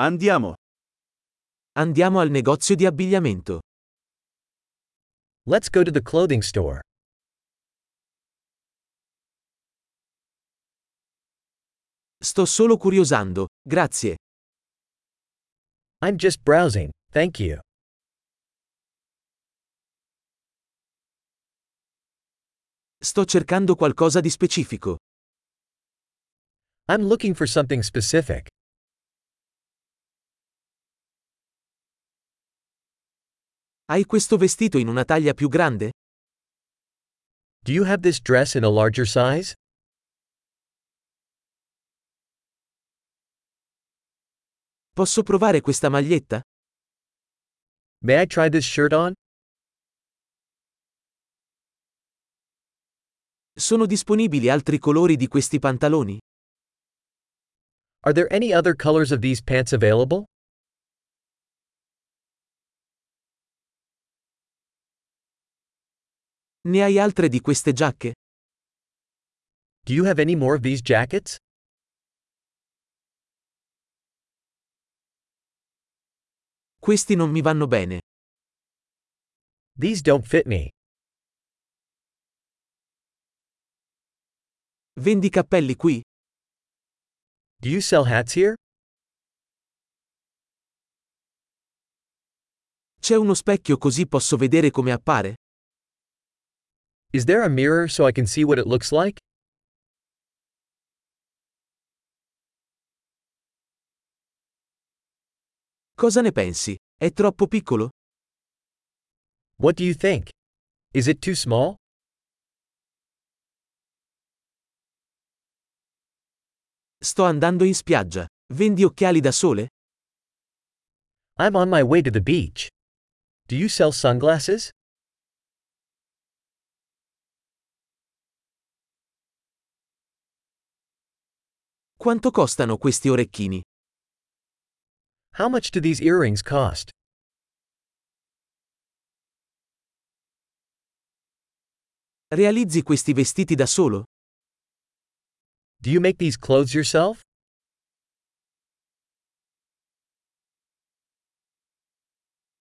Andiamo. Andiamo al negozio di abbigliamento. Let's go to the clothing store. Sto solo curiosando, grazie. I'm just browsing, thank you. Sto cercando qualcosa di specifico. I'm looking for something specific. Hai questo vestito in una taglia più grande? Do you have this dress in a larger size? Posso provare questa maglietta? May I try this shirt on? Sono disponibili altri colori di questi pantaloni? Are there any other colors of these pants available? Ne hai altre di queste giacche? Do you have any more of these jackets? Questi non mi vanno bene. These don't fit me. Vendi cappelli qui? Do you sell hats here? C'è uno specchio così posso vedere come appare? Is there a mirror so I can see what it looks like? Cosa ne pensi? È troppo piccolo? What do you think? Is it too small? Sto andando in spiaggia. Vendi occhiali da sole? I'm on my way to the beach. Do you sell sunglasses? Quanto costano questi orecchini? How much do these earrings cost? Realizzi questi vestiti da solo? Do you make these clothes yourself?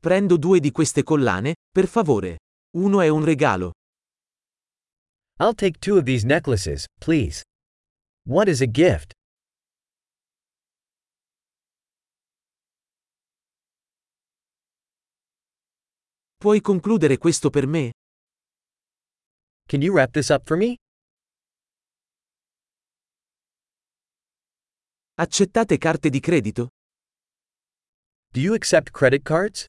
Prendo due di queste collane, per favore. Uno è un regalo. I'll take two of these necklaces, please. What is a gift? Puoi concludere questo per me? Can you wrap this up for me? Accettate carte di credito? Do you accept credit cards?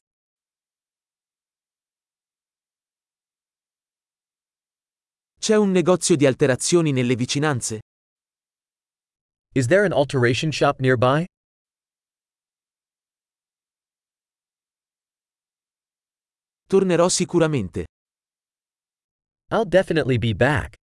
C'è un negozio di alterazioni nelle vicinanze? Is there an alteration shop nearby? Tornerò sicuramente. I'll definitely be back.